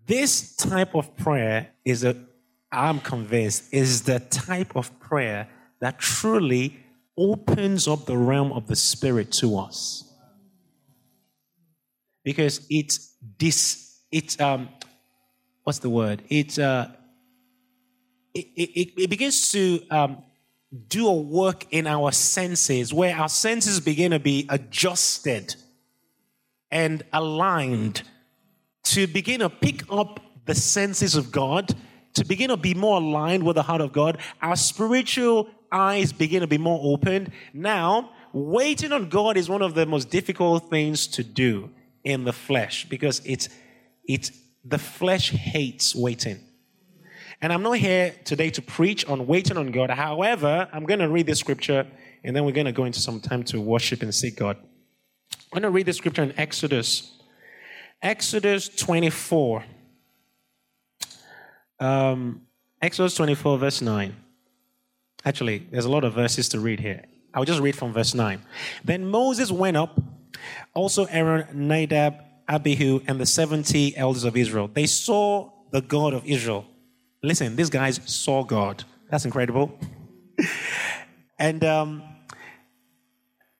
This type of prayer is a, I'm convinced, is the type of prayer that truly opens up the realm of the Spirit to us. Because it's this, it's, um, what's the word? It, uh, it, it, it begins to um, do a work in our senses where our senses begin to be adjusted and aligned to begin to pick up the senses of God, to begin to be more aligned with the heart of God. Our spiritual eyes begin to be more opened. Now, waiting on God is one of the most difficult things to do in the flesh because it's it's the flesh hates waiting. And I'm not here today to preach on waiting on God. However, I'm going to read the scripture and then we're going to go into some time to worship and seek God. I'm going to read the scripture in Exodus. Exodus 24. Um, Exodus 24, verse 9. Actually, there's a lot of verses to read here. I'll just read from verse 9. Then Moses went up, also Aaron, Nadab, Abihu, and the 70 elders of Israel. They saw the God of Israel. Listen, these guys saw God. That's incredible. and um,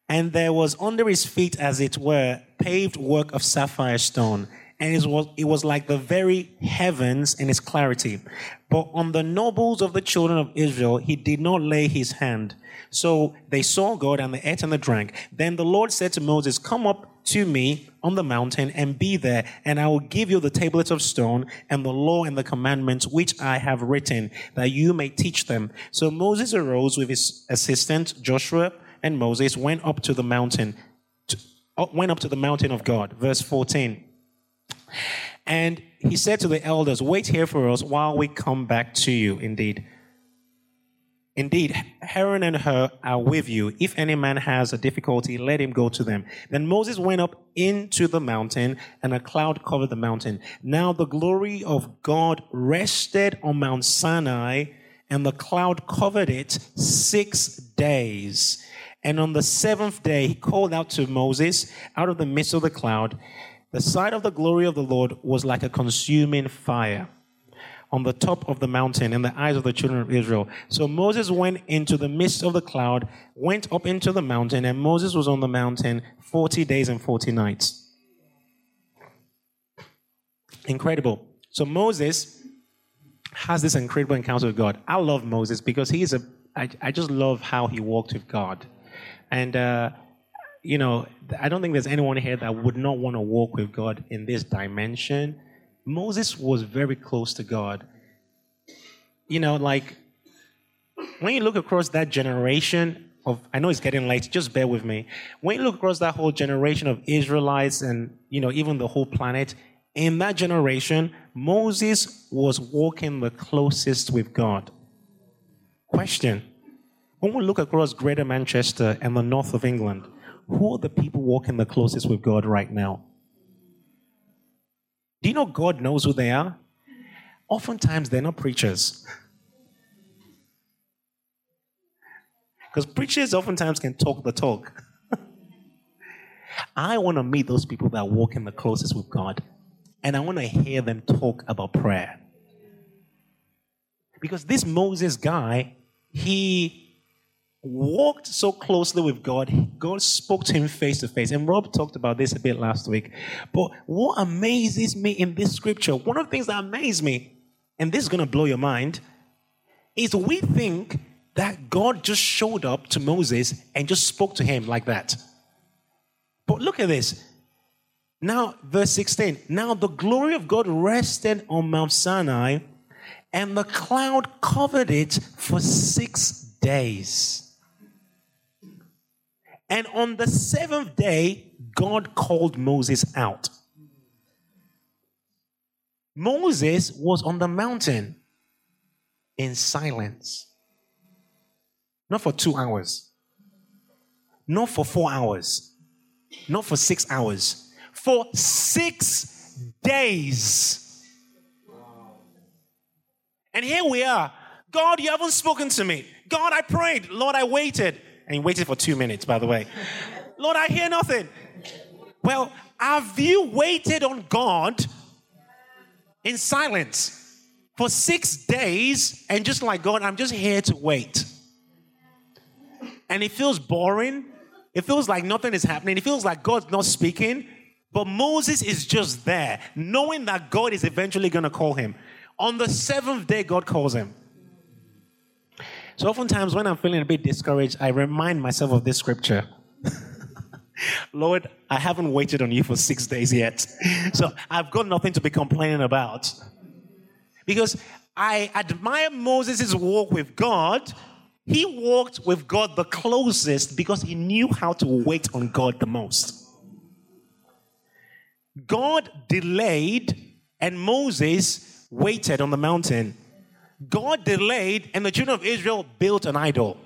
and there was under his feet, as it were, paved work of sapphire stone and it was, it was like the very heavens in its clarity. But on the nobles of the children of Israel, he did not lay his hand. So they saw God and they ate and they drank. Then the Lord said to Moses, Come up to me on the mountain and be there, and I will give you the tablets of stone and the law and the commandments which I have written, that you may teach them. So Moses arose with his assistant Joshua and Moses went up to the mountain, to, uh, went up to the mountain of God. Verse 14. And he said to the elders, Wait here for us while we come back to you. Indeed. Indeed, Aaron and Hur are with you. If any man has a difficulty, let him go to them. Then Moses went up into the mountain, and a cloud covered the mountain. Now the glory of God rested on Mount Sinai, and the cloud covered it six days. And on the seventh day, he called out to Moses out of the midst of the cloud. The sight of the glory of the Lord was like a consuming fire on the top of the mountain in the eyes of the children of Israel. So Moses went into the midst of the cloud, went up into the mountain, and Moses was on the mountain 40 days and 40 nights. Incredible. So Moses has this incredible encounter with God. I love Moses because he is a, I, I just love how he walked with God. And, uh, you know, I don't think there's anyone here that would not want to walk with God in this dimension. Moses was very close to God. You know, like when you look across that generation of, I know it's getting late, just bear with me. When you look across that whole generation of Israelites and, you know, even the whole planet, in that generation, Moses was walking the closest with God. Question When we look across greater Manchester and the north of England, who are the people walking the closest with God right now? Do you know God knows who they are? Oftentimes, they're not preachers. Because preachers oftentimes can talk the talk. I want to meet those people that walk in the closest with God, and I want to hear them talk about prayer. Because this Moses guy, he walked so closely with God. God spoke to him face to face. And Rob talked about this a bit last week. But what amazes me in this scripture, one of the things that amazes me, and this is going to blow your mind, is we think that God just showed up to Moses and just spoke to him like that. But look at this. Now, verse 16. Now the glory of God rested on Mount Sinai, and the cloud covered it for six days. And on the seventh day, God called Moses out. Moses was on the mountain in silence. Not for two hours, not for four hours, not for six hours, for six days. And here we are. God, you haven't spoken to me. God, I prayed. Lord, I waited. And you waited for two minutes, by the way. Lord, I hear nothing. Well, have you waited on God in silence for six days and just like, God, I'm just here to wait? and it feels boring. It feels like nothing is happening. It feels like God's not speaking. But Moses is just there, knowing that God is eventually going to call him. On the seventh day, God calls him. So, oftentimes, when I'm feeling a bit discouraged, I remind myself of this scripture Lord, I haven't waited on you for six days yet. So, I've got nothing to be complaining about. Because I admire Moses' walk with God he walked with God the closest because he knew how to wait on God the most. God delayed and Moses waited on the mountain. God delayed and the children of Israel built an idol.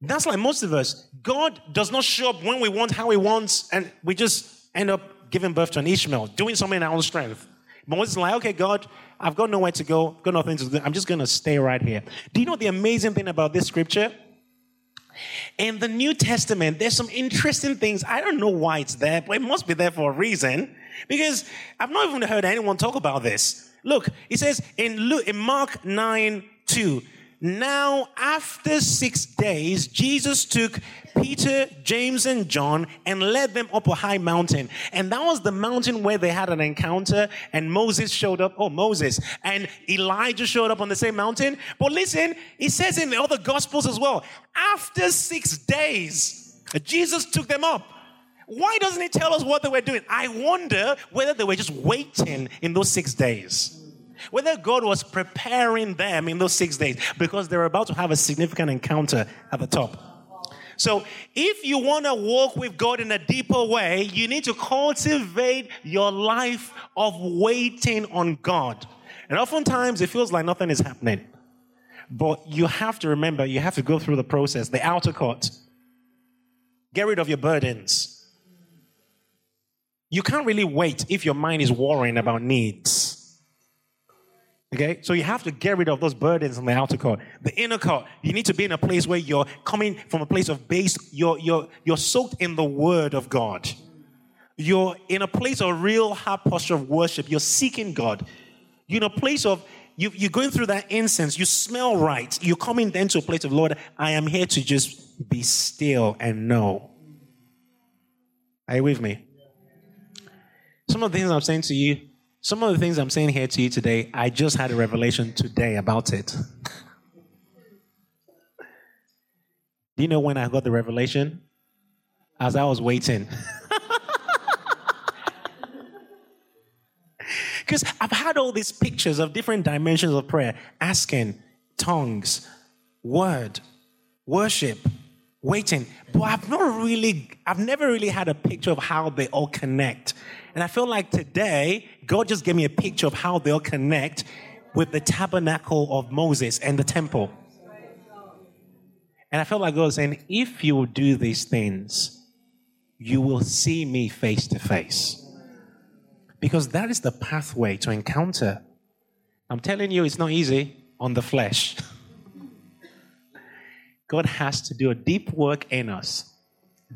That's like most of us. God does not show up when we want, how He wants, and we just end up giving birth to an Ishmael, doing something in our own strength. Moses is like, okay, God, I've got nowhere to go, I've got nothing to do. I'm just going to stay right here. Do you know the amazing thing about this scripture? In the New Testament, there's some interesting things. I don't know why it's there, but it must be there for a reason. Because I've not even heard anyone talk about this. Look, it says in, Luke, in Mark 9 2, now, after six days, Jesus took Peter, James, and John and led them up a high mountain. And that was the mountain where they had an encounter, and Moses showed up. Oh, Moses. And Elijah showed up on the same mountain. But listen, it says in the other gospels as well after six days, Jesus took them up. Why doesn't he tell us what they were doing? I wonder whether they were just waiting in those six days. Whether God was preparing them in those six days because they're about to have a significant encounter at the top. So, if you want to walk with God in a deeper way, you need to cultivate your life of waiting on God. And oftentimes it feels like nothing is happening. But you have to remember, you have to go through the process, the outer court. Get rid of your burdens. You can't really wait if your mind is worrying about needs. Okay, so you have to get rid of those burdens on the outer court. The inner court, you need to be in a place where you're coming from a place of base, you're, you're, you're soaked in the word of God. You're in a place of real heart posture of worship. You're seeking God. You're in a place of, you, you're going through that incense. You smell right. You're coming then to a place of, Lord, I am here to just be still and know. Are you with me? Some of the things I'm saying to you, some of the things I'm saying here to you today, I just had a revelation today about it. Do you know when I got the revelation? As I was waiting. Because I've had all these pictures of different dimensions of prayer asking, tongues, word, worship, waiting. But I've not really, I've never really had a picture of how they all connect. And I feel like today, God just gave me a picture of how they'll connect with the tabernacle of Moses and the temple. And I felt like God was saying, if you do these things, you will see me face to face. Because that is the pathway to encounter. I'm telling you, it's not easy on the flesh. God has to do a deep work in us,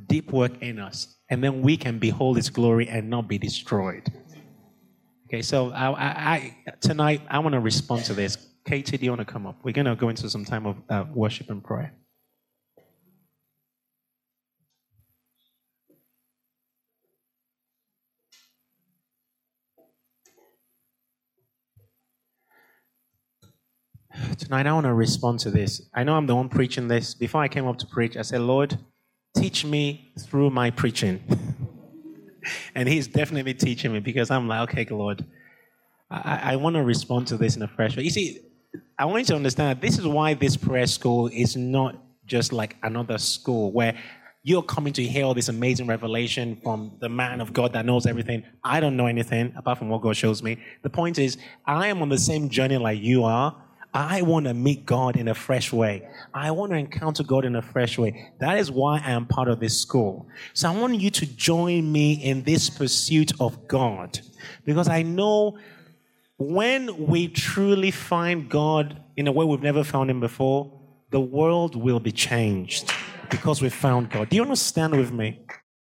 deep work in us and then we can behold his glory and not be destroyed. Okay, so I, I, I, tonight I want to respond to this. Katie, do you want to come up? We're going to go into some time of uh, worship and prayer. Tonight, I want to respond to this. I know I'm the one preaching this. Before I came up to preach, I said, Lord, teach me through my preaching. and He's definitely teaching me because I'm like, okay, Lord, I, I want to respond to this in a fresh way. You see, I want you to understand this is why this prayer school is not just like another school where you're coming to hear all this amazing revelation from the man of God that knows everything. I don't know anything apart from what God shows me. The point is, I am on the same journey like you are. I want to meet God in a fresh way. I want to encounter God in a fresh way. That is why I am part of this school. So I want you to join me in this pursuit of God because I know when we truly find God in a way we've never found Him before, the world will be changed because we found God. Do you understand with me?